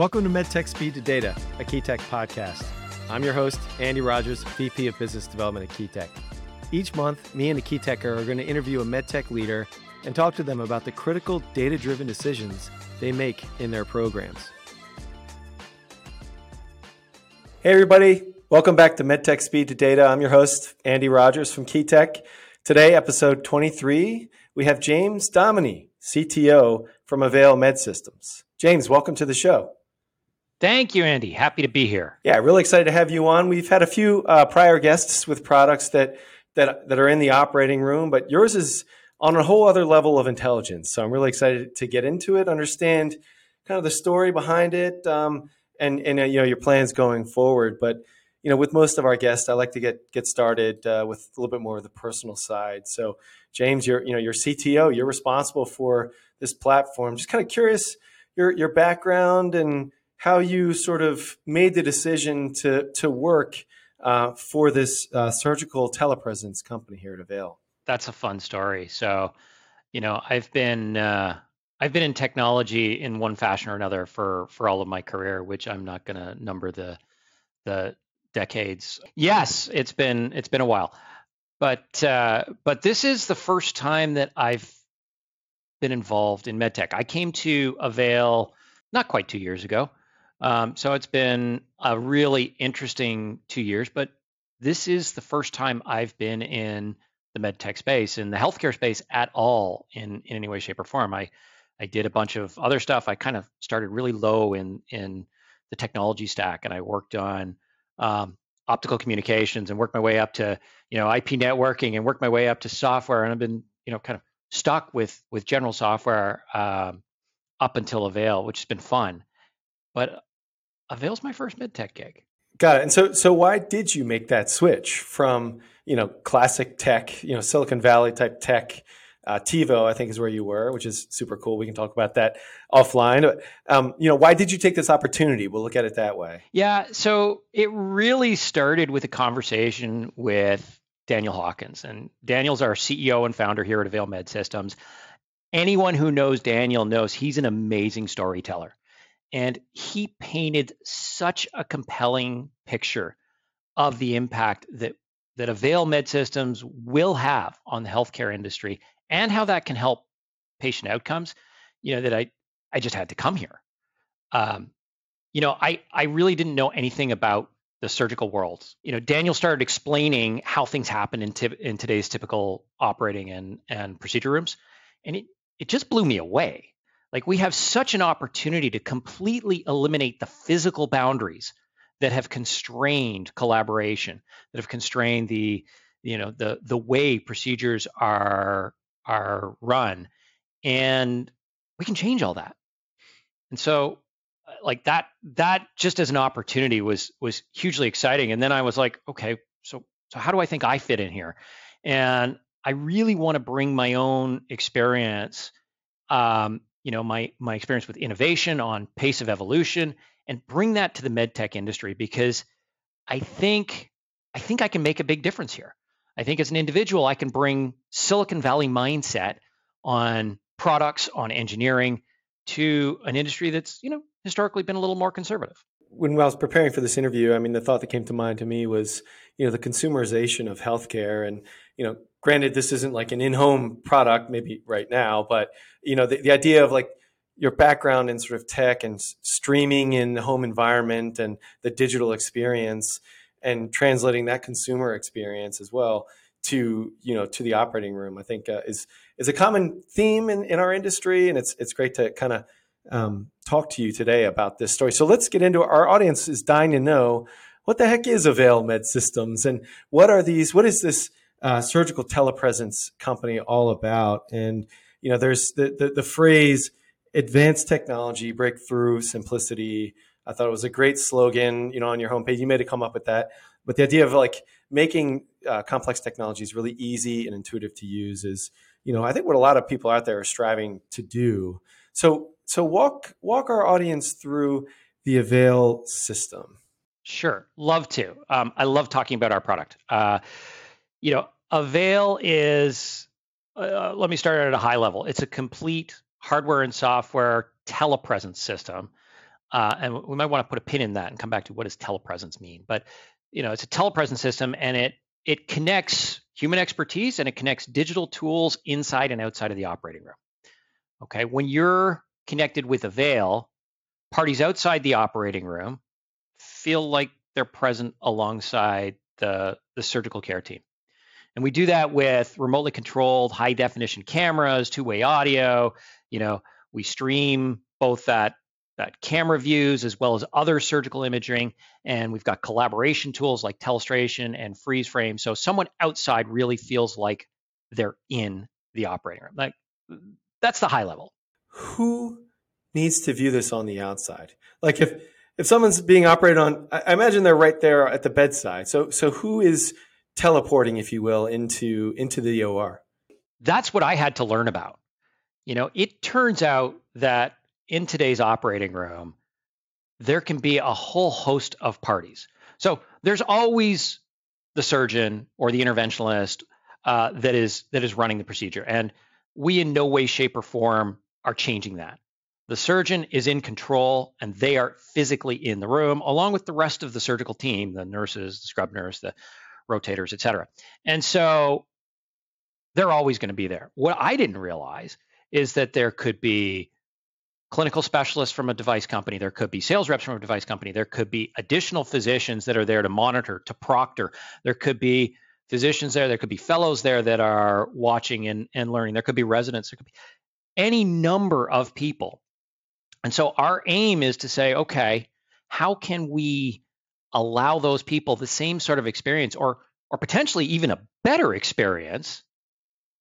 Welcome to MedTech Speed to Data, a KeyTech podcast. I'm your host, Andy Rogers, VP of Business Development at KeyTech. Each month, me and a KeyTecher are going to interview a MedTech leader and talk to them about the critical data driven decisions they make in their programs. Hey, everybody. Welcome back to MedTech Speed to Data. I'm your host, Andy Rogers from KeyTech. Today, episode 23, we have James Domine, CTO from Avail Med Systems. James, welcome to the show. Thank you, Andy. Happy to be here. Yeah, really excited to have you on. We've had a few uh, prior guests with products that that that are in the operating room, but yours is on a whole other level of intelligence. So I'm really excited to get into it, understand kind of the story behind it, um, and and uh, you know your plans going forward. But you know, with most of our guests, I like to get get started uh, with a little bit more of the personal side. So, James, you're you know you're CTO, you're responsible for this platform. Just kind of curious your your background and how you sort of made the decision to to work uh, for this uh, surgical telepresence company here at Avail. That's a fun story. So, you know, I've been uh, I've been in technology in one fashion or another for for all of my career, which I'm not going to number the the decades. Yes, it's been it's been a while, but uh, but this is the first time that I've been involved in medtech. I came to Avail not quite two years ago. Um, so it's been a really interesting two years, but this is the first time I've been in the med tech space, in the healthcare space at all, in in any way, shape, or form. I I did a bunch of other stuff. I kind of started really low in in the technology stack, and I worked on um, optical communications and worked my way up to you know IP networking and worked my way up to software. And I've been you know kind of stuck with with general software um, up until Avail, which has been fun. But Avail's my first med tech gig. Got it. And so, so why did you make that switch from you know classic tech, you know Silicon Valley type tech? Uh, TiVo, I think, is where you were, which is super cool. We can talk about that offline. Um, you know, why did you take this opportunity? We'll look at it that way. Yeah. So it really started with a conversation with Daniel Hawkins, and Daniel's our CEO and founder here at Avail Med Systems. Anyone who knows Daniel knows he's an amazing storyteller. And he painted such a compelling picture of the impact that, that Avail Med Systems will have on the healthcare industry and how that can help patient outcomes, you know, that I, I just had to come here. Um, you know, I, I really didn't know anything about the surgical world. You know, Daniel started explaining how things happen in, t- in today's typical operating and, and procedure rooms. And it, it just blew me away. Like we have such an opportunity to completely eliminate the physical boundaries that have constrained collaboration, that have constrained the you know the the way procedures are are run, and we can change all that. And so uh, like that that just as an opportunity was was hugely exciting. And then I was like, okay, so so how do I think I fit in here? And I really want to bring my own experience um, you know my my experience with innovation on pace of evolution and bring that to the medtech industry because I think I think I can make a big difference here. I think as an individual I can bring Silicon Valley mindset on products on engineering to an industry that's you know historically been a little more conservative when I was preparing for this interview, I mean, the thought that came to mind to me was, you know, the consumerization of healthcare, and you know, granted this isn't like an in-home product maybe right now but you know the, the idea of like your background in sort of tech and streaming in the home environment and the digital experience and translating that consumer experience as well to you know to the operating room i think uh, is is a common theme in, in our industry and it's it's great to kind of um, talk to you today about this story so let's get into it. our audience is dying to know what the heck is avail med systems and what are these what is this uh, surgical telepresence company all about. And you know, there's the, the, the phrase "advanced technology, breakthrough, simplicity." I thought it was a great slogan. You know, on your homepage, you made it come up with that. But the idea of like making uh, complex technologies really easy and intuitive to use is, you know, I think what a lot of people out there are striving to do. So, so walk walk our audience through the Avail system. Sure, love to. Um, I love talking about our product. Uh, you know, Avail is, uh, let me start at a high level. It's a complete hardware and software telepresence system uh, and we might want to put a pin in that and come back to what does telepresence mean. But you know, it's a telepresence system, and it it connects human expertise and it connects digital tools inside and outside of the operating room. Okay, when you're connected with Avail, parties outside the operating room feel like they're present alongside the, the surgical care team. And we do that with remotely controlled high definition cameras, two way audio. You know, we stream both that that camera views as well as other surgical imaging. And we've got collaboration tools like telestration and freeze frame. So someone outside really feels like they're in the operating room. Like that's the high level. Who needs to view this on the outside? Like if if someone's being operated on, I imagine they're right there at the bedside. So so who is teleporting, if you will, into into the OR? That's what I had to learn about. You know, it turns out that in today's operating room, there can be a whole host of parties. So there's always the surgeon or the interventionalist uh, that is that is running the procedure, and we in no way, shape, or form are changing that. The surgeon is in control and they are physically in the room along with the rest of the surgical team, the nurses, the scrub nurse, the rotators, et cetera. And so they're always going to be there. What I didn't realize is that there could be clinical specialists from a device company, there could be sales reps from a device company, there could be additional physicians that are there to monitor, to proctor, there could be physicians there, there could be fellows there that are watching and, and learning, there could be residents, there could be any number of people. And so our aim is to say, okay, how can we allow those people the same sort of experience or or potentially even a better experience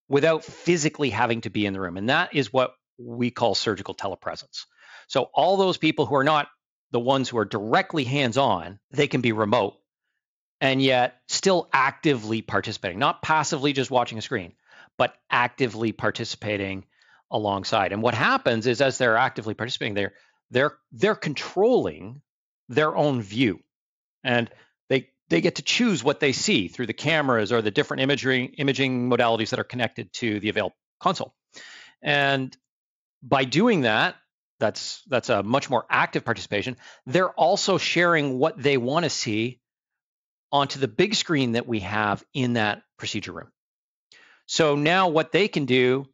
without physically having to be in the room. And that is what we call surgical telepresence. So all those people who are not the ones who are directly hands-on, they can be remote and yet still actively participating, not passively just watching a screen, but actively participating alongside. And what happens is as they're actively participating, they're they're they're controlling their own view and they they get to choose what they see through the cameras or the different imagery imaging modalities that are connected to the Avail console. And by doing that, that's that's a much more active participation. They're also sharing what they want to see onto the big screen that we have in that procedure room. So now what they can do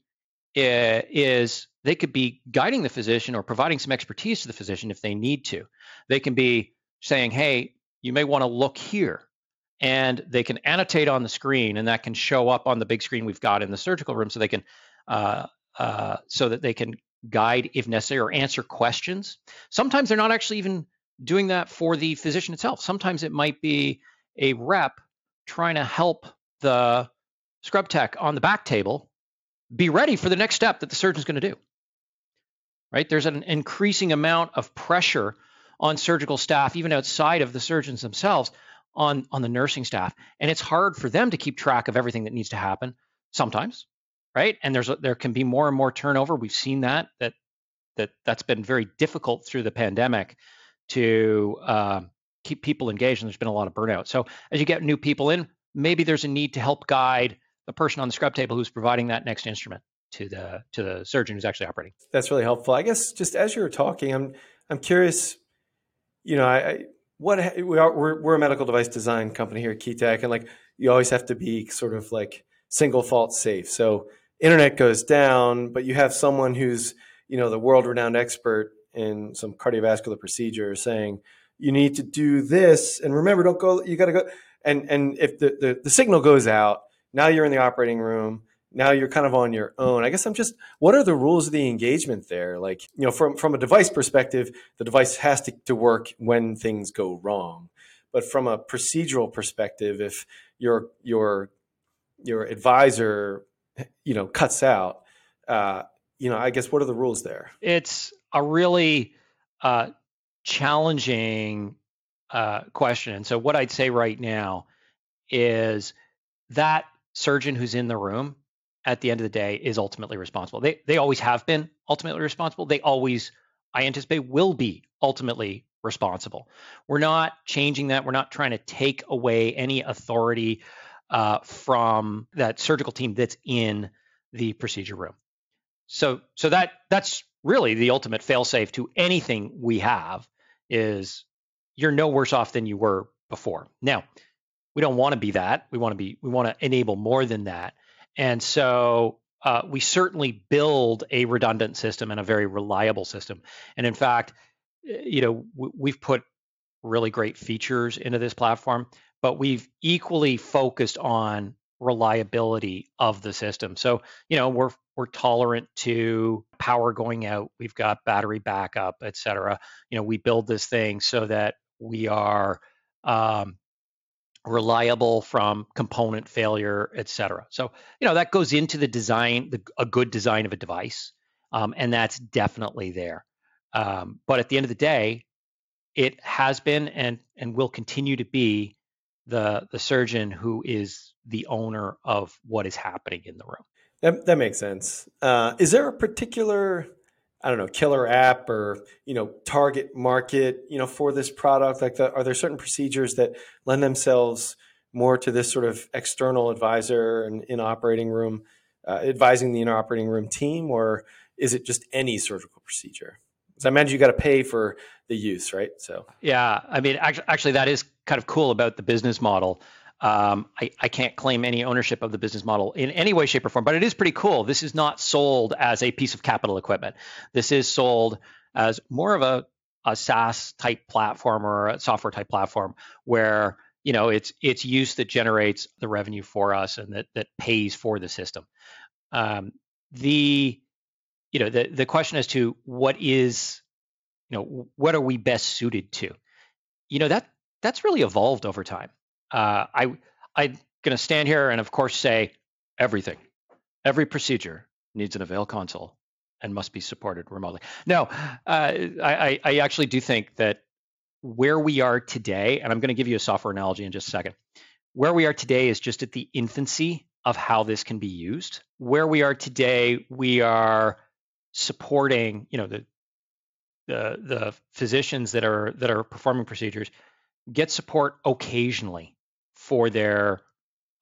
eh, is they could be guiding the physician or providing some expertise to the physician if they need to. They can be saying, "Hey, you may want to look here. And they can annotate on the screen, and that can show up on the big screen we've got in the surgical room, so they can, uh, uh, so that they can guide if necessary or answer questions. Sometimes they're not actually even doing that for the physician itself. Sometimes it might be a rep trying to help the scrub tech on the back table be ready for the next step that the surgeon's going to do. Right? There's an increasing amount of pressure on surgical staff, even outside of the surgeons themselves, on, on the nursing staff. And it's hard for them to keep track of everything that needs to happen sometimes, right? And there's there can be more and more turnover. We've seen that that that that's been very difficult through the pandemic to uh, keep people engaged, and there's been a lot of burnout. So as you get new people in, maybe there's a need to help guide the person on the scrub table who's providing that next instrument to the to the surgeon who's actually operating. That's really helpful. I guess just as you were talking, I'm I'm curious you know, I, I what we are we're, we're a medical device design company here at Keytech, and like you always have to be sort of like single fault safe. So internet goes down, but you have someone who's you know the world renowned expert in some cardiovascular procedure saying you need to do this, and remember, don't go. You got to go. And and if the, the the signal goes out, now you're in the operating room now you're kind of on your own. I guess I'm just what are the rules of the engagement there? Like, you know, from from a device perspective, the device has to, to work when things go wrong. But from a procedural perspective, if your your your advisor, you know, cuts out, uh, you know, I guess what are the rules there? It's a really uh, challenging uh, question. And so, what I'd say right now is that surgeon who's in the room at the end of the day is ultimately responsible. They they always have been ultimately responsible. They always I anticipate will be ultimately responsible. We're not changing that. We're not trying to take away any authority uh, from that surgical team that's in the procedure room. So so that that's really the ultimate failsafe to anything we have is you're no worse off than you were before. Now, we don't want to be that. We want to be we want to enable more than that. And so uh, we certainly build a redundant system and a very reliable system. And in fact, you know, we've put really great features into this platform, but we've equally focused on reliability of the system. So, you know, we're we're tolerant to power going out. We've got battery backup, et cetera. You know, we build this thing so that we are um, reliable from component failure, et cetera. So, you know, that goes into the design, the, a good design of a device, um, and that's definitely there. Um, but at the end of the day, it has been and and will continue to be the the surgeon who is the owner of what is happening in the room. That that makes sense. Uh, is there a particular I don't know killer app or you know target market you know for this product? Like, the, are there certain procedures that lend themselves more to this sort of external advisor and in operating room uh, advising the inner operating room team, or is it just any surgical procedure? So I imagine you got to pay for the use, right? So yeah, I mean, actually, actually, that is kind of cool about the business model. Um, I, I can't claim any ownership of the business model in any way, shape, or form, but it is pretty cool. This is not sold as a piece of capital equipment. This is sold as more of a, a SaaS type platform or a software type platform where you know it's it's use that generates the revenue for us and that that pays for the system. Um, the you know the the question as to what is you know what are we best suited to you know that that's really evolved over time uh, i i'm going to stand here and of course say everything. Every procedure needs an avail console and must be supported remotely. No uh, I, I actually do think that where we are today and i'm going to give you a software analogy in just a second. Where we are today is just at the infancy of how this can be used. Where we are today we are supporting, you know, the the the physicians that are that are performing procedures get support occasionally for their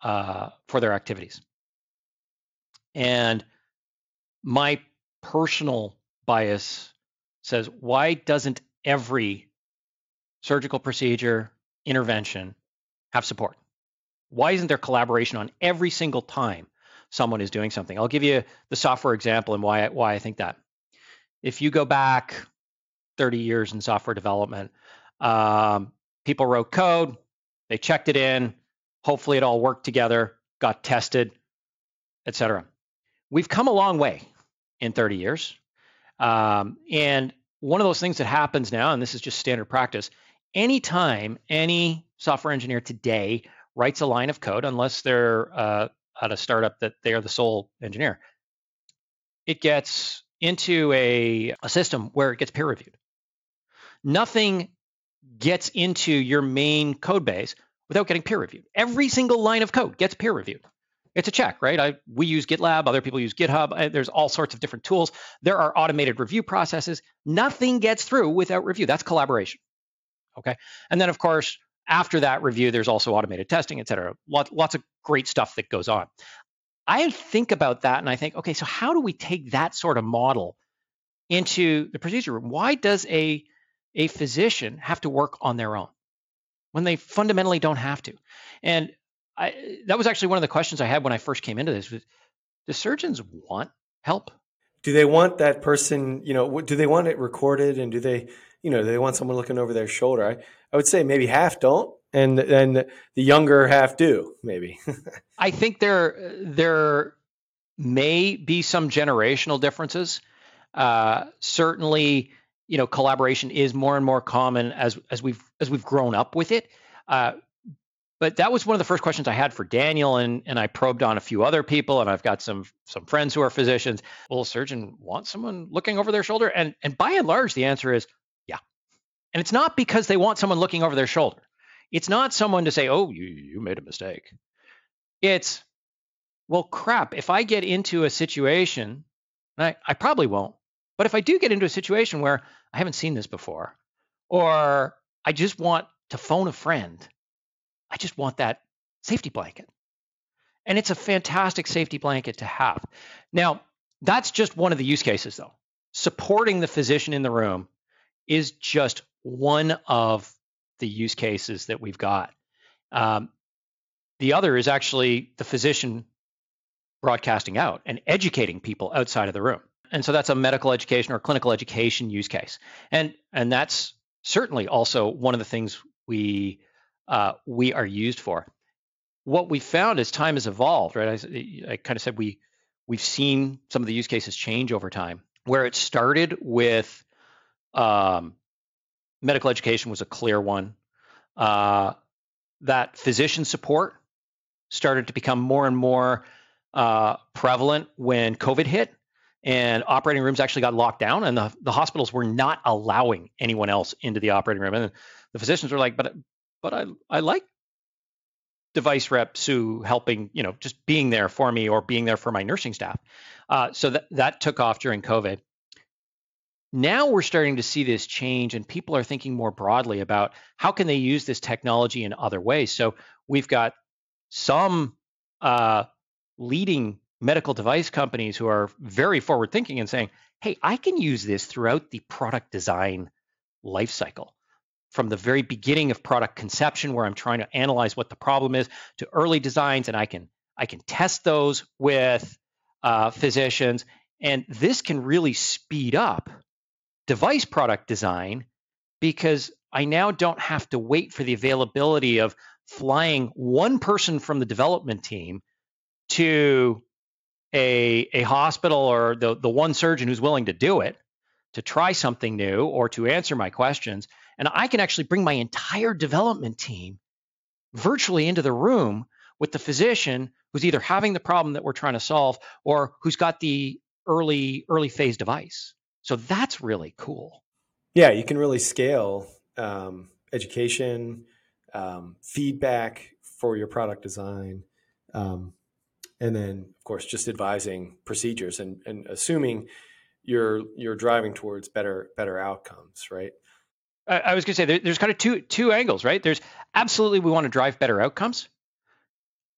uh, for their activities. And my personal bias says, why doesn't every surgical procedure intervention have support? Why isn't there collaboration on every single time someone is doing something. I'll give you the software example and why why I think that. If you go back 30 years in software development, um, people wrote code, they checked it in, hopefully it all worked together, got tested, etc. We've come a long way in 30 years, um, and one of those things that happens now, and this is just standard practice, anytime any software engineer today writes a line of code, unless they're uh, at a startup that they are the sole engineer, it gets into a, a system where it gets peer reviewed. Nothing gets into your main code base without getting peer reviewed. Every single line of code gets peer reviewed. It's a check, right? I, we use GitLab, other people use GitHub. There's all sorts of different tools. There are automated review processes. Nothing gets through without review. That's collaboration. Okay. And then, of course, after that review, there's also automated testing, et cetera. Lots, lots of great stuff that goes on. I think about that and I think, okay, so how do we take that sort of model into the procedure room? Why does a, a physician have to work on their own when they fundamentally don't have to? And I, that was actually one of the questions I had when I first came into this. Was, do surgeons want help? Do they want that person? You know, do they want it recorded, and do they, you know, do they want someone looking over their shoulder? I, I would say maybe half don't, and and the younger half do. Maybe. I think there there may be some generational differences. Uh, certainly, you know, collaboration is more and more common as as we've as we've grown up with it. Uh, but that was one of the first questions I had for Daniel, and and I probed on a few other people, and I've got some some friends who are physicians. Will a surgeon want someone looking over their shoulder? And and by and large, the answer is yeah. and it's not because they want someone looking over their shoulder. It's not someone to say, oh, you, you made a mistake. It's, well, crap, if I get into a situation, I, I probably won't, but if I do get into a situation where I haven't seen this before, or I just want to phone a friend, I just want that safety blanket. And it's a fantastic safety blanket to have. Now, that's just one of the use cases, though. supporting the physician in the room is just one of the use cases that we've got. Um, the other is actually the physician broadcasting out and educating people outside of the room. And so that's a medical education or clinical education use case. And and that's certainly also one of the things we uh, we are used for. What we found as time has evolved, right? I, I kind of said we we've seen some of the use cases change over time. Where it started with um, medical education was a clear one. Uh, that physician support started to become more and more uh, prevalent when COVID hit and operating rooms actually got locked down and the, the hospitals were not allowing anyone else into the operating room. And the physicians were like, but, but I, I like device rep Sue helping, you know, just being there for me or being there for my nursing staff. Uh, so that, that took off during COVID. Now we're starting to see this change and people are thinking more broadly about how can they use this technology in other ways. So we've got some uh, leading medical device companies who are very forward thinking and saying, hey, I can use this throughout the product design lifecycle from the very beginning of product conception where I'm trying to analyze what the problem is to early designs and I can I can test those with uh, physicians and this can really speed up device product design because I now don't have to wait for the availability of flying one person from the development team to a, a hospital or the, the one surgeon who's willing to do it to try something new or to answer my questions. And I can actually bring my entire development team virtually into the room with the physician who's either having the problem that we're trying to solve or who's got the early early phase device. So that's really cool. Yeah, you can really scale um, education, um, feedback for your product design. Um, and then of course just advising procedures and, and assuming you're you're driving towards better better outcomes right? I, I was going to say there, there's kind of two two angles right? There's absolutely we want to drive better outcomes.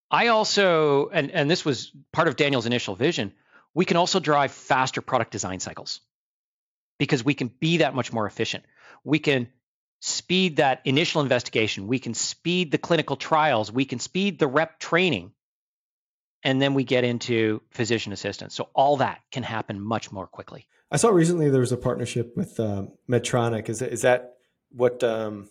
I also and and this was part of daniel's initial vision we can also drive faster product design cycles because we can be that much more efficient. We can speed that initial investigation. We can speed the clinical trials. We can speed the rep training and then we get into physician assistance. So all that can happen much more quickly. I saw recently there was a partnership with um, Medtronic. Is that, is that what um,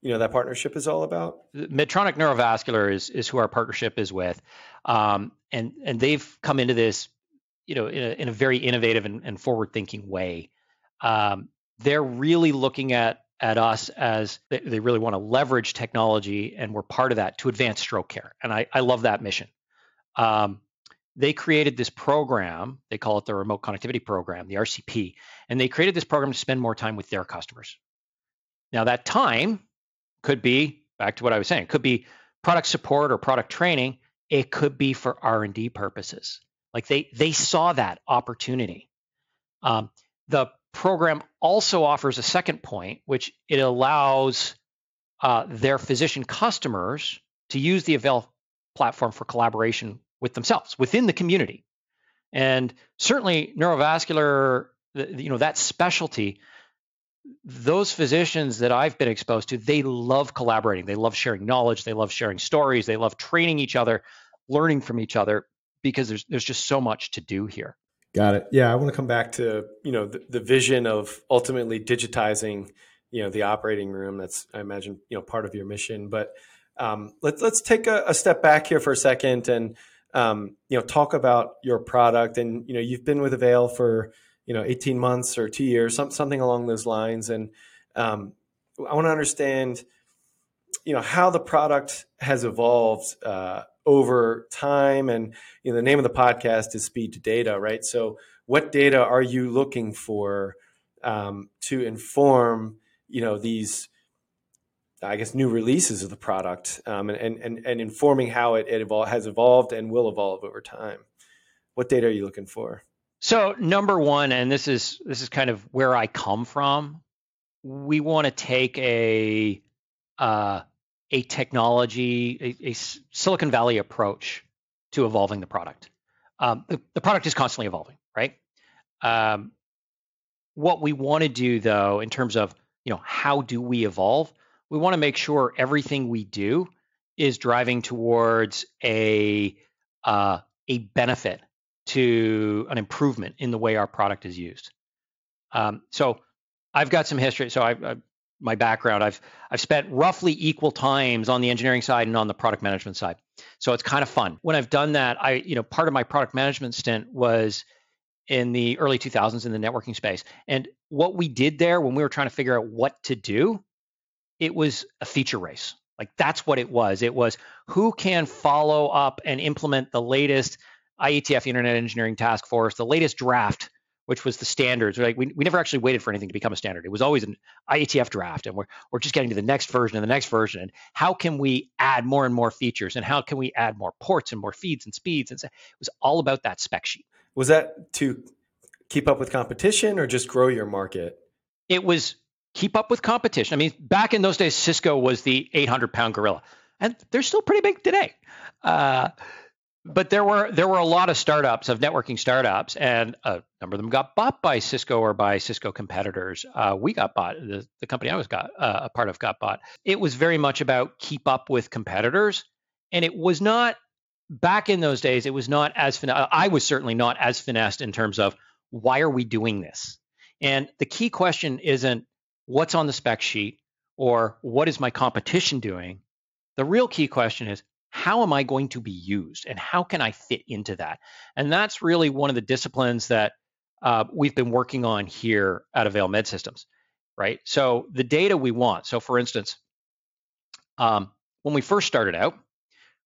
you know that partnership is all about? Medtronic Neurovascular is is who our partnership is with, um, and and they've come into this, you know, in a, in a very innovative and, and forward thinking way. Um, they're really looking at at us as they, they really want to leverage technology, and we're part of that to advance stroke care. And I, I love that mission um, they created this program. They call it the Remote Connectivity Program, the RCP, and they created this program to spend more time with their customers. Now, that time could be back to what I was saying. Could be product support or product training. It could be for R and D purposes. Like they they saw that opportunity. Um, the program also offers a second point, which it allows uh, their physician customers to use the Avail platform for collaboration with themselves within the community. And certainly neurovascular, you know, that specialty, those physicians that I've been exposed to, they love collaborating. They love sharing knowledge. They love sharing stories. They love training each other, learning from each other, because there's there's just so much to do here. Got it. Yeah, I want to come back to you know the, the vision of ultimately digitizing you know the operating room. That's I imagine you know part of your mission, but um, let's let's take a, a, step back here for a second and um, you know talk about your product. And you know you've been with Avail for you know 18 months or two years, some, something along those lines. And um, I want to understand you know how the product has evolved uh, over time. And you know the name of the podcast is Speed to Data, right? So what data are you looking for um, to inform you know these I guess, new releases of the product um, and, and, and informing how it, it evol- has evolved and will evolve over time. What data are you looking for? So number one, and this is this is kind of where I come from. We want to take a uh, a technology, a, a, Silicon Valley approach to evolving the product. Um, the, the, product is constantly evolving, right? Um, what we want to do though, in terms of you know how do we evolve, we want to make sure everything we do is driving towards a uh, a benefit to an improvement in the way our product is used. Um, so I've got some history. So I, I, my background, I've I've spent roughly equal times on the engineering side and on the product management side. So it's kind of fun. When I've done that, I you know part of my product management stint was in the early 2000s in the networking space. And what we did there when we were trying to figure out what to do, it was a feature race. Like that's what it was. It was who can follow up and implement the latest IETF Internet Engineering Task Force, the latest draft, which was the standards. Like we, we never actually waited for anything to become a standard. It was always an IETF draft, and we're we're just getting to the next version and the next version. And how can we add more and more features? And how can we add more ports and more feeds and speeds? And so it was all about that spec sheet. Was that to keep up with competition or just grow your market? It was keep up with competition. I mean, back in those days, Cisco was the 800 pound gorilla, and they're still pretty big today. Uh, but there were there were a lot of startups of networking startups, and a number of them got bought by Cisco or by Cisco competitors. Uh, we got bought. The, the company I was got uh, a part of got bought. It was very much about keep up with competitors, and it was not back in those days, it was not as fin- I was certainly not as finessed in terms of why are we doing this? And the key question isn't what's on the spec sheet or what is my competition doing? The real key question is how am I going to be used and how can I fit into that? And that's really one of the disciplines that uh, we've been working on here at Avail Med Systems, right? So the data we want. So for instance, um, when we first started out,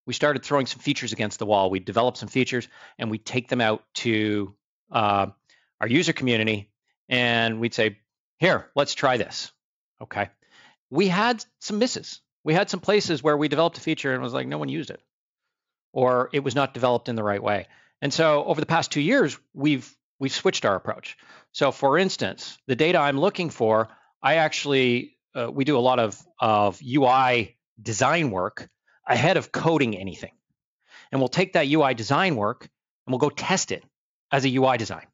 we started throwing some features against the wall. We develop some features and we take them out to uh, our user community and we'd say, here, let's try this. Okay. We had some misses. We had some places where we developed a feature and was like, no one used it, or it was not developed in the right way. And so over the past two years, we've we've switched our approach. So for instance, the data I'm looking for, I actually uh, we do a lot of of UI design work ahead of coding anything. And we'll take that UI design work and we'll go test it as a UI design.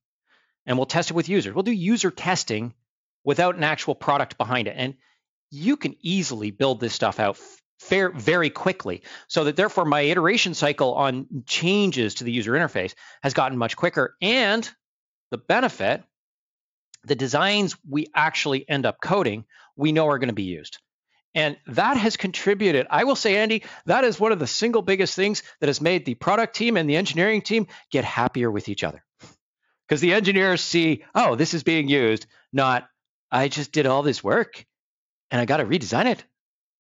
And we'll test it with users. We'll do user testing without an actual product behind it. And you can easily build this stuff out fair, very quickly so that therefore my iteration cycle on changes to the user interface has gotten much quicker. And the benefit, the designs we actually end up coding, we know are going to be used. And that has contributed. I will say, Andy, that is one of the single biggest things that has made the product team and the engineering team get happier with each other. Because the engineers see, oh, this is being used, not, I just did all this work and I got to redesign it.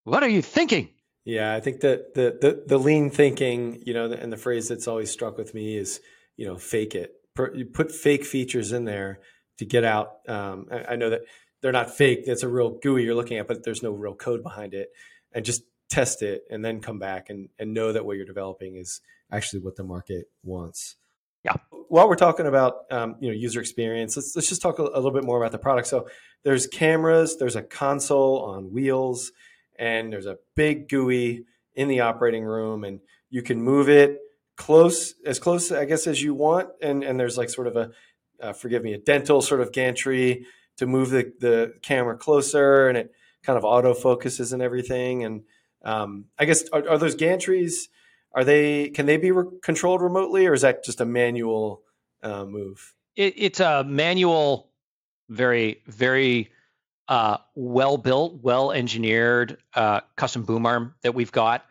What are you thinking? Yeah, I think that the, the, the lean thinking, you know, and the phrase that's always struck with me is, you know, fake it. You put fake features in there to get out. Um, I, I know that they're not fake. It's a real GUI you're looking at, but there's no real code behind it. And just test it and then come back and, and know that what you're developing is actually what the market wants. Yeah. While we're talking about um, you know user experience, let's let's just talk a, little bit more about the product. So there's cameras, there's a console on wheels, and there's a big GUI in the operating room, and you can move it close as close I guess as you want. And and there's like sort of a uh, forgive me a dental sort of gantry to move the, the camera closer and it kind of auto focuses and everything. And um, I guess are, are, those gantries are they can they be re- controlled remotely or is that just a manual uh, move? It, it's a manual, very very uh, well built, well engineered uh, custom boom arm that we've got.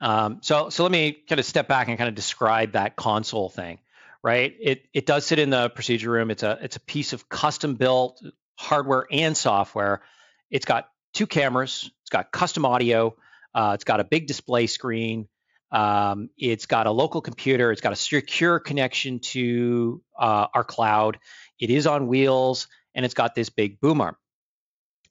Um, so so let me kind of step back and kind of describe that console thing right? It it does sit in the procedure room. It's a it's a piece of custom built hardware and software. It's got two cameras. It's got custom audio. Uh, it's got a big display screen. Um, it's got a local computer. It's got a secure connection to uh, our cloud. It is on wheels, and it's got this big boom arm.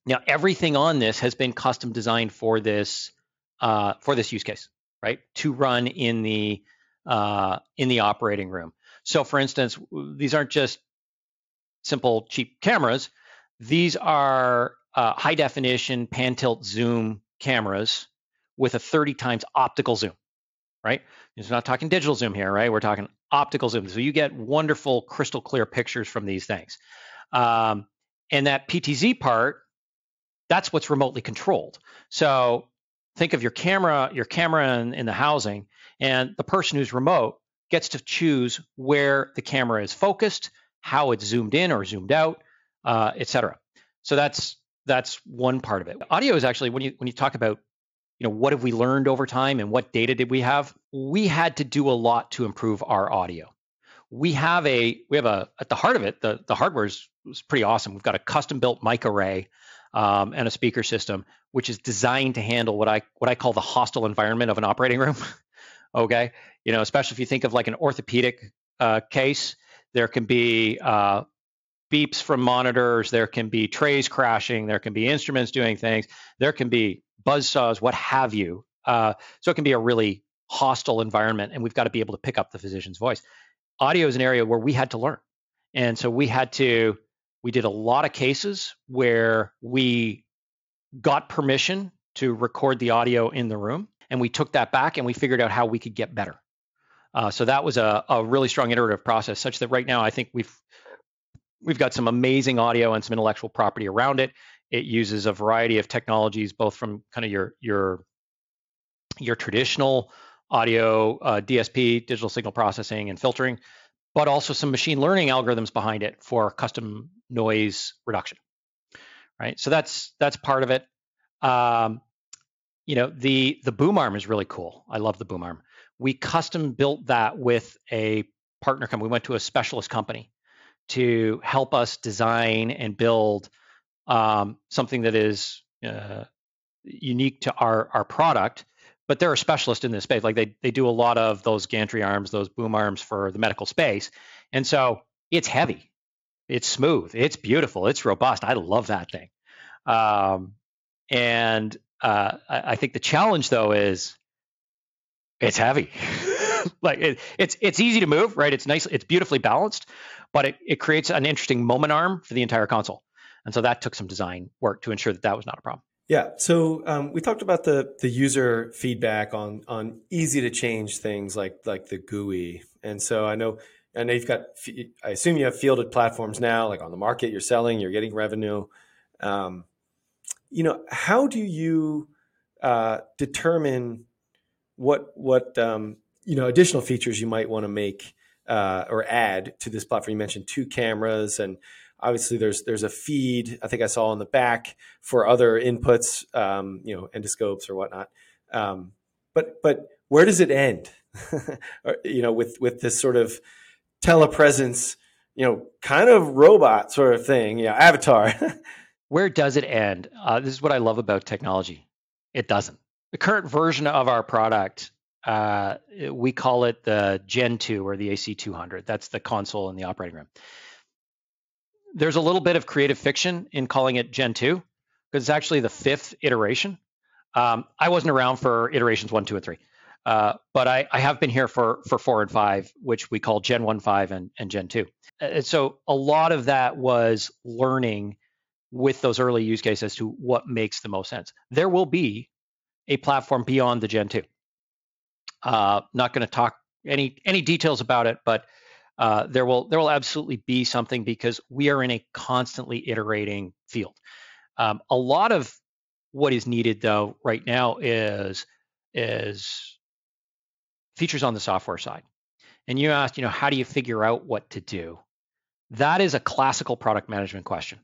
Now, everything on this has been custom designed for this uh, for this use case, right? To run in the uh, in the operating room. So, for instance, these aren't just simple cheap cameras. These are uh, high definition pan tilt zoom cameras with a 30 times optical zoom, right? We're not talking digital zoom here, right? We're talking optical zoom. So you get wonderful crystal clear pictures from these things. Um, And that PTZ part, that's what's remotely controlled. So think of your camera, your camera in, in the housing, and the person who's remote gets to choose where the camera is focused, how it's zoomed in or zoomed out, uh, et cetera. So that's that's one part of it. Audio is actually when you when you talk about you know what have we learned over time and what data did we have? We had to do a lot to improve our audio. We have a we have a at the heart of it the the hardware is, is pretty awesome. We've got a custom built mic array um, and a speaker system which is designed to handle what i what i call the hostile environment of an operating room okay? You know especially if you think of like an orthopedic uh, case there can be uh, beeps from monitors there can be trays crashing there can be instruments doing things there can be buzz saws what have you uh, so it can be a really hostile environment and we've got to be able to pick up the physician's voice audio is an area where we had to learn. And so we had to, we did a lot of cases where we got permission to record the audio in the room. And we took that back and we figured out how we could get better. Uh, so that was a, a really strong iterative process, such that right now I think we've we've got some amazing audio and some intellectual property around it. It uses a variety of technologies, both from kind of your your your traditional audio, uh, DSP, digital signal processing and filtering, but also some machine learning algorithms behind it for custom noise reduction. Right. So that's that's part of it. Um, you know, the the boom arm is really cool. I love the boom arm. We custom built that with a partner company. We went to a specialist company to help us design and build um, something that is uh, unique to our our product but they're a specialist in this space. Like they they do a lot of those gantry arms, those boom arms for the medical space, and so it's heavy, it's smooth, it's beautiful, it's robust. I love that thing, um, and uh, I, I, think the challenge though is it's heavy. like it, it's it's easy to move, right? It's nice, it's beautifully balanced, but it it creates an interesting moment arm for the entire console, and so that took some design work to ensure that that was not a problem. Yeah. So um, we talked about the the user feedback on on easy to change things like like the GUI, and so I know I know you've got I assume you have fielded platforms now, like on the market, you're selling, you're getting revenue. Um, you know, how do you uh, determine what what um, you know additional features you might want to make uh, or add to this platform? You mentioned two cameras and obviously there's there's a feed I think I saw on the back for other inputs, um, you know, endoscopes or whatnot. Um, but but where does it end? you know, with with this sort of telepresence, you know, kind of robot sort of thing, yeah, avatar. where does it end? Uh, this is what I love about technology. It doesn't. The current version of our product uh, we call it the Gen 2 or the AC200. That's the console in the operating room there's a little bit of creative fiction in calling it Gen 2 because it's actually the fifth iteration. Um, I wasn't around for iterations one, two, and three, uh, but I, I, have been here for for four and five, which we call Gen 1, 5, and, and Gen 2. And so a lot of that was learning with those early use cases as to what makes the most sense. There will be a platform beyond the Gen 2. Uh, not going to talk any any details about it, but uh, there will there will absolutely be something because we are in a constantly iterating field. Um, a lot of what is needed though right now is is features on the software side. And you asked, you know, how do you figure out what to do? That is a classical product management question.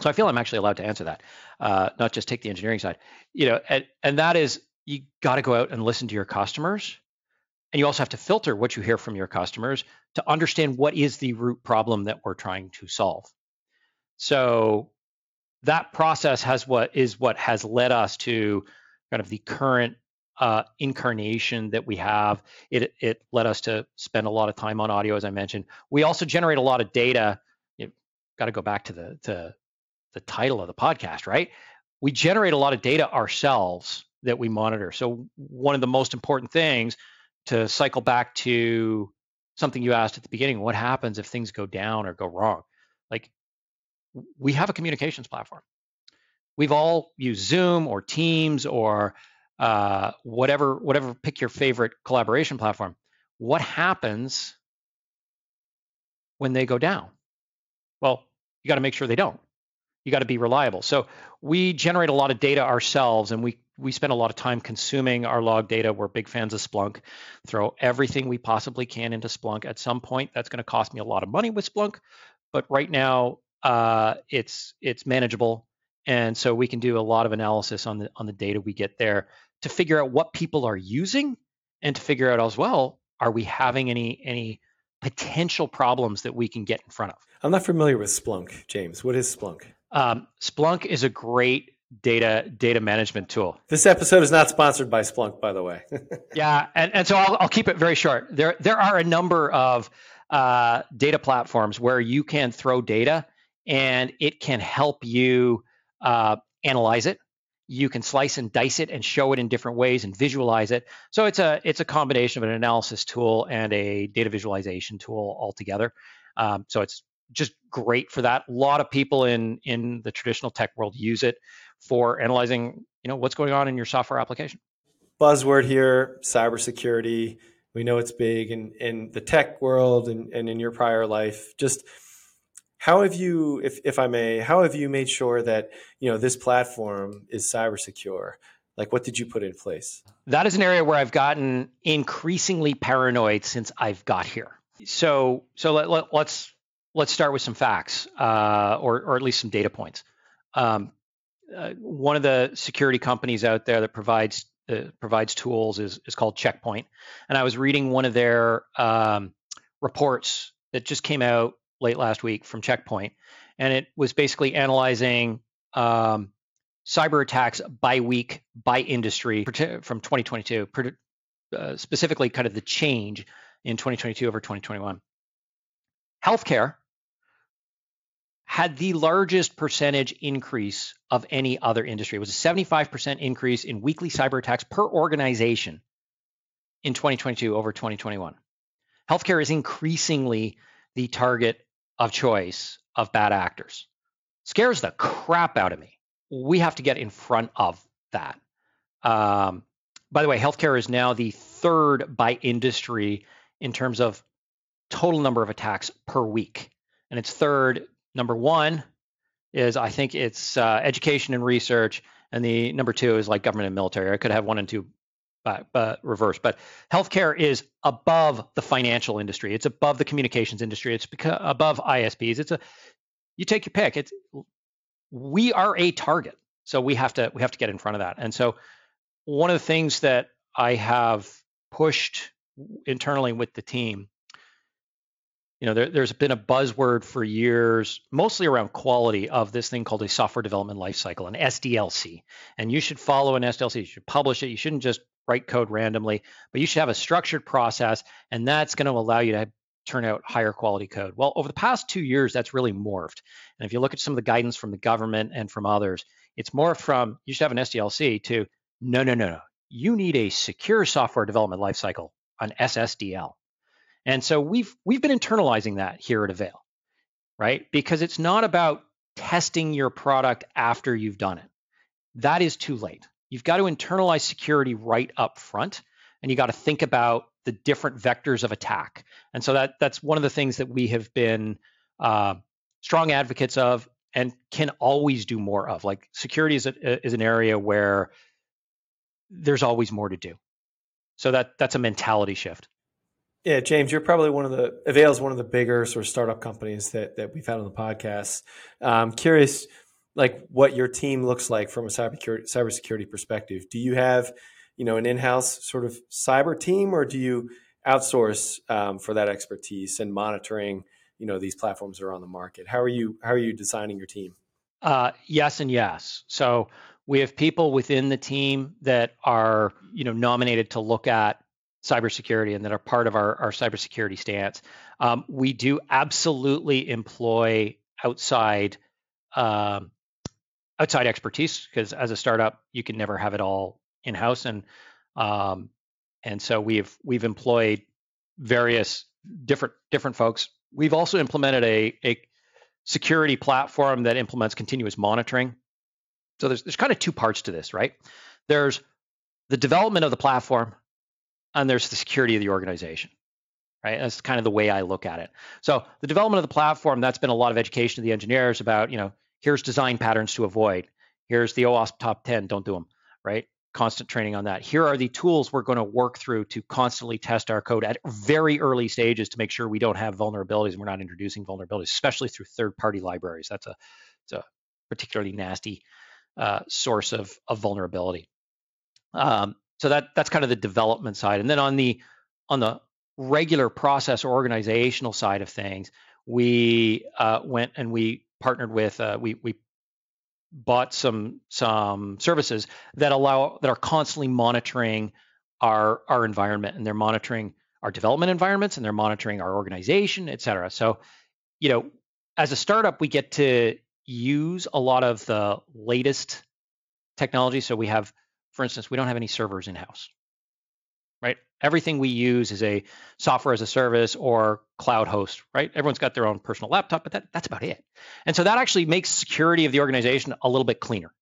So I feel I'm actually allowed to answer that, uh, not just take the engineering side. You know, and, and that is you got to go out and listen to your customers and you also have to filter what you hear from your customers to understand what is the root problem that we're trying to solve. So that process has what is what has led us to kind of the current uh, incarnation that we have. It it led us to spend a lot of time on audio, as I mentioned. We also generate a lot of data. You got to go back to the to the title of the podcast, right? We generate a lot of data ourselves that we monitor. So one of the most important things to cycle back to something you asked at the beginning what happens if things go down or go wrong? Like we have a communications platform. We've all used zoom or teams or uh, whatever whatever pick your favorite collaboration platform. What happens when they go down? Well you got to make sure they don't. You got to be reliable. So we generate a lot of data ourselves, and we we spend a lot of time consuming our log data. We're big fans of Splunk. Throw everything we possibly can into Splunk. At some point, that's going to cost me a lot of money with Splunk, but right now uh, it's it's manageable, and so we can do a lot of analysis on the on the data we get there to figure out what people are using, and to figure out as well, are we having any any potential problems that we can get in front of. I'm not familiar with Splunk, James. What is Splunk? Um, Splunk is a great data data management tool. This episode is not sponsored by Splunk, by the way. yeah, and, and so I'll, I'll keep it very short. There there are a number of uh, data platforms where you can throw data and it can help you uh, analyze it. You can slice and dice it and show it in different ways and visualize it. So it's a it's a combination of an analysis tool and a data visualization tool altogether. Um, so it's just great for that. A lot of people in in the traditional tech world use it for analyzing, you know, what's going on in your software application. Buzzword here, cybersecurity. We know it's big in, in the tech world and, and in your prior life. Just how have you, if, if I may, how have you made sure that, you know, this platform is cyber secure? Like what did you put in place? That is an area where I've gotten increasingly paranoid since I've got here. So so let, let, let's let's start with some facts, uh, or or at least some data points. Um, uh, one of the security companies out there that provides uh, provides tools is is called Checkpoint, and I was reading one of their um, reports that just came out late last week from Checkpoint, and it was basically analyzing um, cyber attacks by week by industry from 2022, uh, specifically kind of the change in 2022 over 2021. Healthcare had the largest percentage increase of any other industry. It was a 75% increase in weekly cyber attacks per organization in 2022 over 2021. Healthcare is increasingly the target of choice of bad actors. Scares the crap out of me. We have to get in front of that. Um, by the way, healthcare is now the third by industry in terms of total number of attacks per week. And it's third number one is I think it's uh, education and research, and the number two is like government and military. I could have one and two, but, but reverse. But healthcare is above the financial industry. It's above the communications industry. It's beca- above ISPs. It's a you take your pick. It's we are a target, so we have to we have to get in front of that. And so one of the things that I have pushed internally with the team you know, there, has been a buzzword for years, mostly around quality of this thing called a software development lifecycle, an SDLC. And you should follow an SDLC. You should publish it. You shouldn't just write code randomly, but you should have a structured process, and that's going to allow you to turn out higher quality code. Well, over the past two years, that's really morphed. And if you look at some of the guidance from the government and from others, it's morphed from you should have an SDLC to no, no, no, no. You need a secure software development lifecycle, an SSDL. And so we've we've been internalizing that here at Avail, right? Because it's not about testing your product after you've done it. That is too late. You've got to internalize security right up front, and you got to think about the different vectors of attack. And so that that's one of the things that we have been uh, strong advocates of and can always do more of. Like security is a, is an area where there's always more to do. So that that's a mentality shift. Yeah, James, you're probably one of the Avail is one of the bigger sort of startup companies that that we've had on the podcast. I'm curious, like what your team looks like from a cybersecurity cybersecurity perspective. Do you have, you know, an in-house sort of cyber team, or do you outsource um, for that expertise and monitoring? You know, these platforms are on the market. How are you? How are you designing your team? Uh, yes and yes. So we have people within the team that are, you know, nominated to look at cybersecurity and that are part of our, our cybersecurity stance. Um, we do absolutely employ outside um, outside expertise because as a startup, you can never have it all in house, and um, and so we've we've employed various different different folks. We've also implemented a a security platform that implements continuous monitoring. So there's there's kind of two parts to this, right? There's the development of the platform and there's the security of the organization, right? That's kind of the way I look at it. So the development of the platform, that's been a lot of education to the engineers about, you know, here's design patterns to avoid. Here's the OWASP top 10, don't do them, right? Constant training on that. Here are the tools we're going to work through to constantly test our code at very early stages to make sure we don't have vulnerabilities and we're not introducing vulnerabilities, especially through third-party libraries. That's a, it's a particularly nasty uh, source of, of vulnerability. Um, so that that's kind of the development side. And then on the on the regular process or organizational side of things, we uh, went and we partnered with uh, we we bought some some services that allow that are constantly monitoring our our environment and they're monitoring our development environments and they're monitoring our organization, et cetera. So, you know, as a startup, we get to use a lot of the latest technology. So we have, for instance, we don't have any servers in house right? Everything we use is a software as a service or cloud host, right? Everyone's got their own personal laptop, but that, that's about it. And so that actually makes security of the organization a little bit cleaner.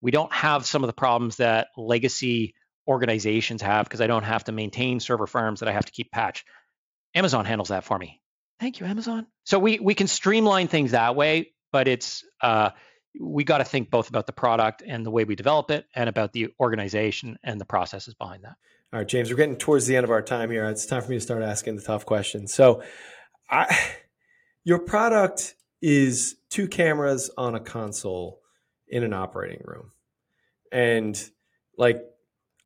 We don't have some of the problems that legacy organizations have because I don't have to maintain server farms that I have to keep patch. Amazon handles that for me. Thank you, Amazon. So we we can streamline things that way, but it's uh, we got to think both about the product and the way we develop it and about the organization and the processes behind that. All right, James, we're getting towards the end of our time here. It's time for me to start asking the tough questions. So, I, your product is two cameras on a console in an operating room, and like,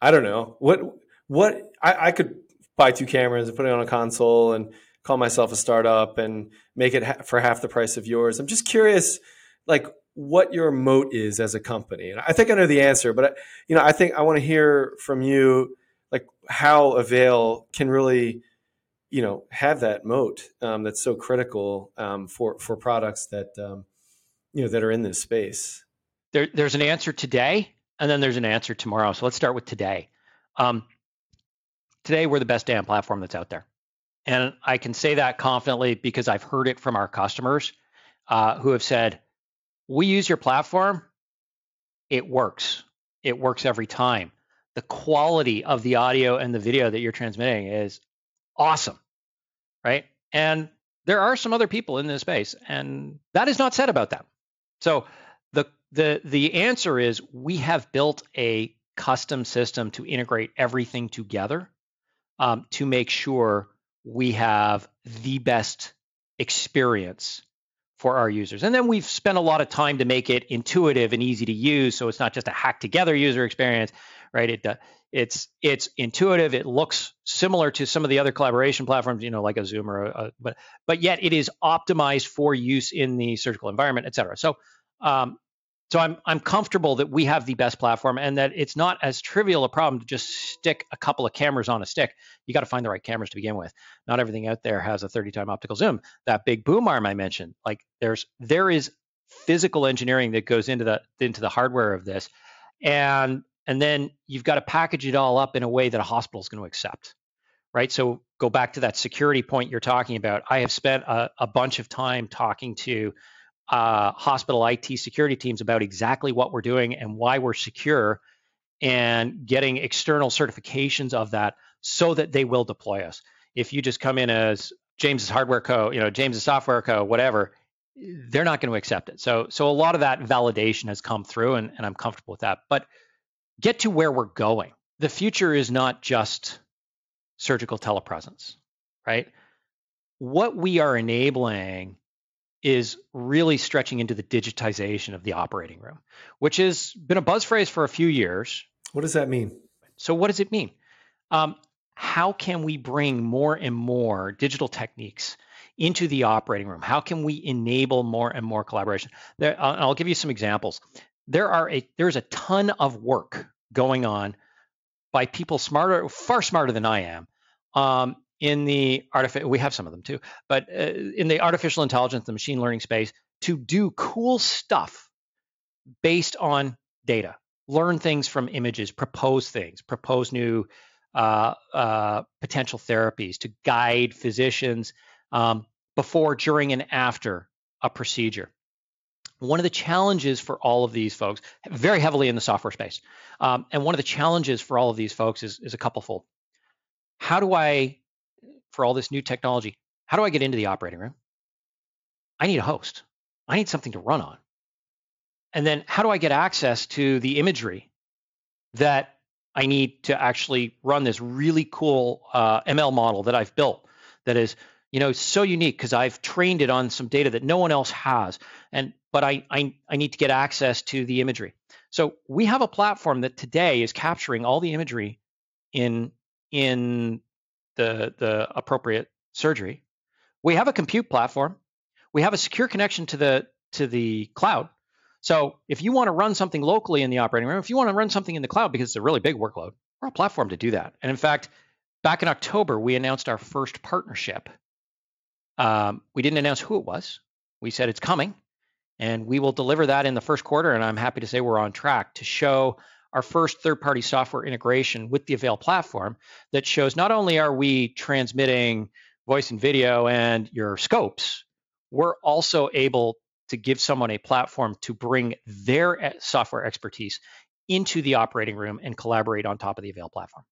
I don't know what what I, I could buy two cameras and put it on a console and call myself a startup and make it ha- for half the price of yours. I'm just curious, like what your moat is as a company. And I think I know the answer, but you know, I think I want to hear from you, like how Avail can really, you know, have that moat um, that's so critical um, for for products that um, you know that are in this space. There, there's an answer today, and then there's an answer tomorrow. So let's start with today. Um, today, we're the best damn platform that's out there, and I can say that confidently because I've heard it from our customers uh, who have said we use your platform, it works. It works every time. The quality of the audio and the video that you're transmitting is awesome, right? And there are some other people in this space, and that is not said about them. So the the the answer is we have built a custom system to integrate everything together um, to make sure we have the best experience for our users. And then we've spent a lot of time to make it intuitive and easy to use, so it's not just a hack together user experience, right? It uh, it's it's intuitive. It looks similar to some of the other collaboration platforms, you know, like a Zoom or a, but but yet it is optimized for use in the surgical environment, et cetera. So um, so I'm I'm comfortable that we have the best platform and that it's not as trivial a problem to just stick a couple of cameras on a stick. You got to find the right cameras to begin with. Not everything out there has a 30 time optical zoom. That big boom arm I mentioned, like there's there is physical engineering that goes into the into the hardware of this. And and then you've got to package it all up in a way that a hospital is going to accept. Right? So go back to that security point you're talking about. I have spent a, a bunch of time talking to uh, hospital IT security teams about exactly what we're doing and why we're secure and getting external certifications of that so that they will deploy us. If you just come in as James's hardware co, you know, James's software co, whatever, they're not going to accept it. So so a lot of that validation has come through and, and I'm comfortable with that. But get to where we're going. The future is not just surgical telepresence, right? What we are enabling is really stretching into the digitization of the operating room, which has been a buzz phrase for a few years. What does that mean? So, what does it mean? Um, how can we bring more and more digital techniques into the operating room? How can we enable more and more collaboration? There, I'll give you some examples. There are a there's a ton of work going on by people smarter, far smarter than I am, um, in the artificial, we have some of them too, but uh, in the artificial intelligence, the machine learning space, to do cool stuff based on data, learn things from images, propose things, propose new uh, uh, potential therapies to guide physicians um, before, during, and after a procedure. One of the challenges for all of these folks, very heavily in the software space, um, and one of the challenges for all of these folks is, is a couple fold. How do I for all this new technology. How do I get into the operating room? I need a host. I need something to run on. And then how do I get access to the imagery that I need to actually run this really cool uh, ML model that I've built that is, you know, so unique because I've trained it on some data that no one else has. And but I, I I need to get access to the imagery. So we have a platform that today is capturing all the imagery in in the the appropriate surgery. We have a compute platform. We have a secure connection to the to the cloud. So if you want to run something locally in the operating room, if you want to run something in the cloud because it's a really big workload, we're a platform to do that. And in fact, back in October, we announced our first partnership. Um, we didn't announce who it was. We said it's coming, and we will deliver that in the first quarter. And I'm happy to say we're on track to show our first third party software integration with the Avail platform that shows not only are we transmitting voice and video and your scopes, we're also able to give someone a platform to bring their eh, software expertise into the operating room and collaborate on top of the Avail platform.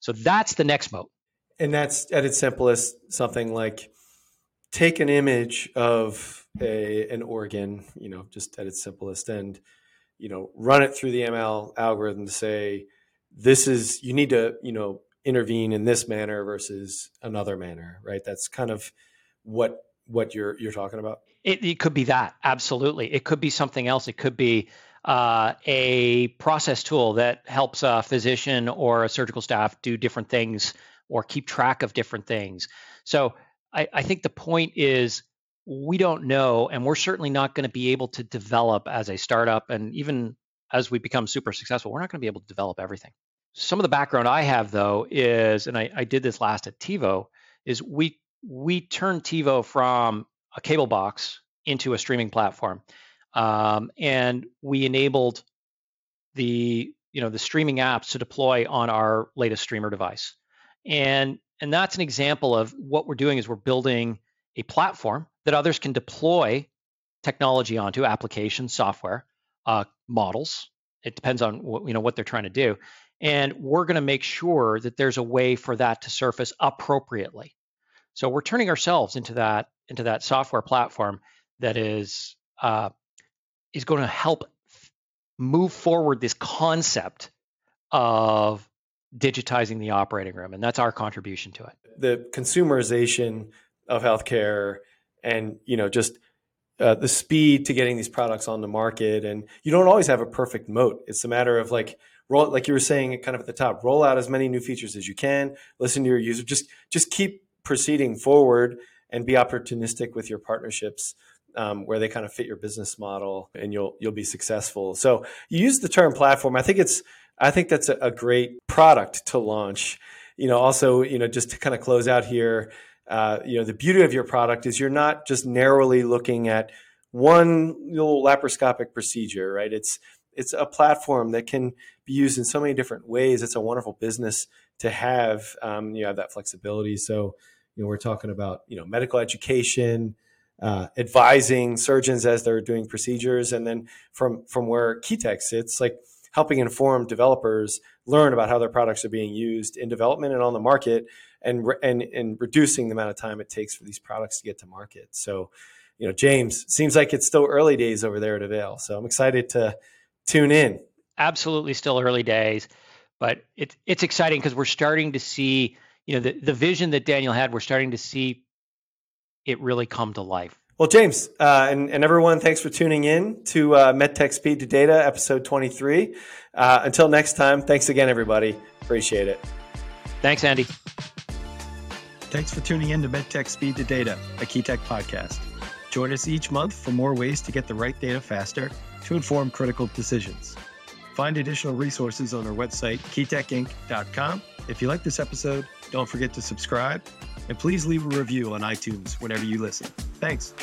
So that's the next moat. And that's at its simplest something like take an image of a an organ, you know, just at its simplest, and you know, run it through the ML algorithm to say this is you need to you know intervene in this manner versus another manner, right? That's kind of what what you're you're talking about. It, it could be that absolutely. It could be something else. It could be uh, a process tool that helps a physician or a surgical staff do different things or keep track of different things. So I, I think the point is we don't know, and we're certainly not going to be able to develop as a startup, and even as we become super successful, we're not going to be able to develop everything. Some of the background I have though is, and I, I did this last at TiVo, is we we turned TiVo from a cable box into a streaming platform, um, and we enabled the you know the streaming apps to deploy on our latest streamer device, and and that's an example of what we're doing is we're building a platform that others can deploy technology onto, applications, software, uh, models. It depends on what you know what they're trying to do, and we're going to make sure that there's a way for that to surface appropriately. So we're turning ourselves into that into that software platform that is uh, is going to help move forward this concept of digitizing the operating room, and that's our contribution to it. The consumerization of healthcare, and you know, just uh, the speed to getting these products on the market, and you don't always have a perfect moat. It's a matter of like roll, like you were saying, kind of at the top, roll out as many new features as you can. Listen to your user. Just just keep proceeding forward and be opportunistic with your partnerships um, where they kind of fit your business model and you'll you'll be successful. So you use the term platform. I think it's I think that's a, a great product to launch. You know, also you know just to kind of close out here. Uh, you know, the beauty of your product is you're not just narrowly looking at one little laparoscopic procedure, right? It's it's a platform that can be used in so many different ways. It's a wonderful business to have. Um, you have that flexibility. So you know, we're talking about you know medical education, uh, advising surgeons as they're doing procedures, and then from from where Key Tech sits, like helping inform developers learn about how their products are being used in development and on the market, and and and reducing the amount of time it takes for these products to get to market. So, you know, James, seems like it's still early days over there at Avail. So I'm excited to tune in. Absolutely, still early days, but it's it's exciting because we're starting to see you know the, the vision that daniel had we're starting to see it really come to life well james uh, and, and everyone thanks for tuning in to uh, medtech speed to data episode 23 uh, until next time thanks again everybody appreciate it thanks andy thanks for tuning in to medtech speed to data a keytech podcast join us each month for more ways to get the right data faster to inform critical decisions find additional resources on our website keytechinc.com if you like this episode don't forget to subscribe and please leave a review on iTunes whenever you listen. Thanks.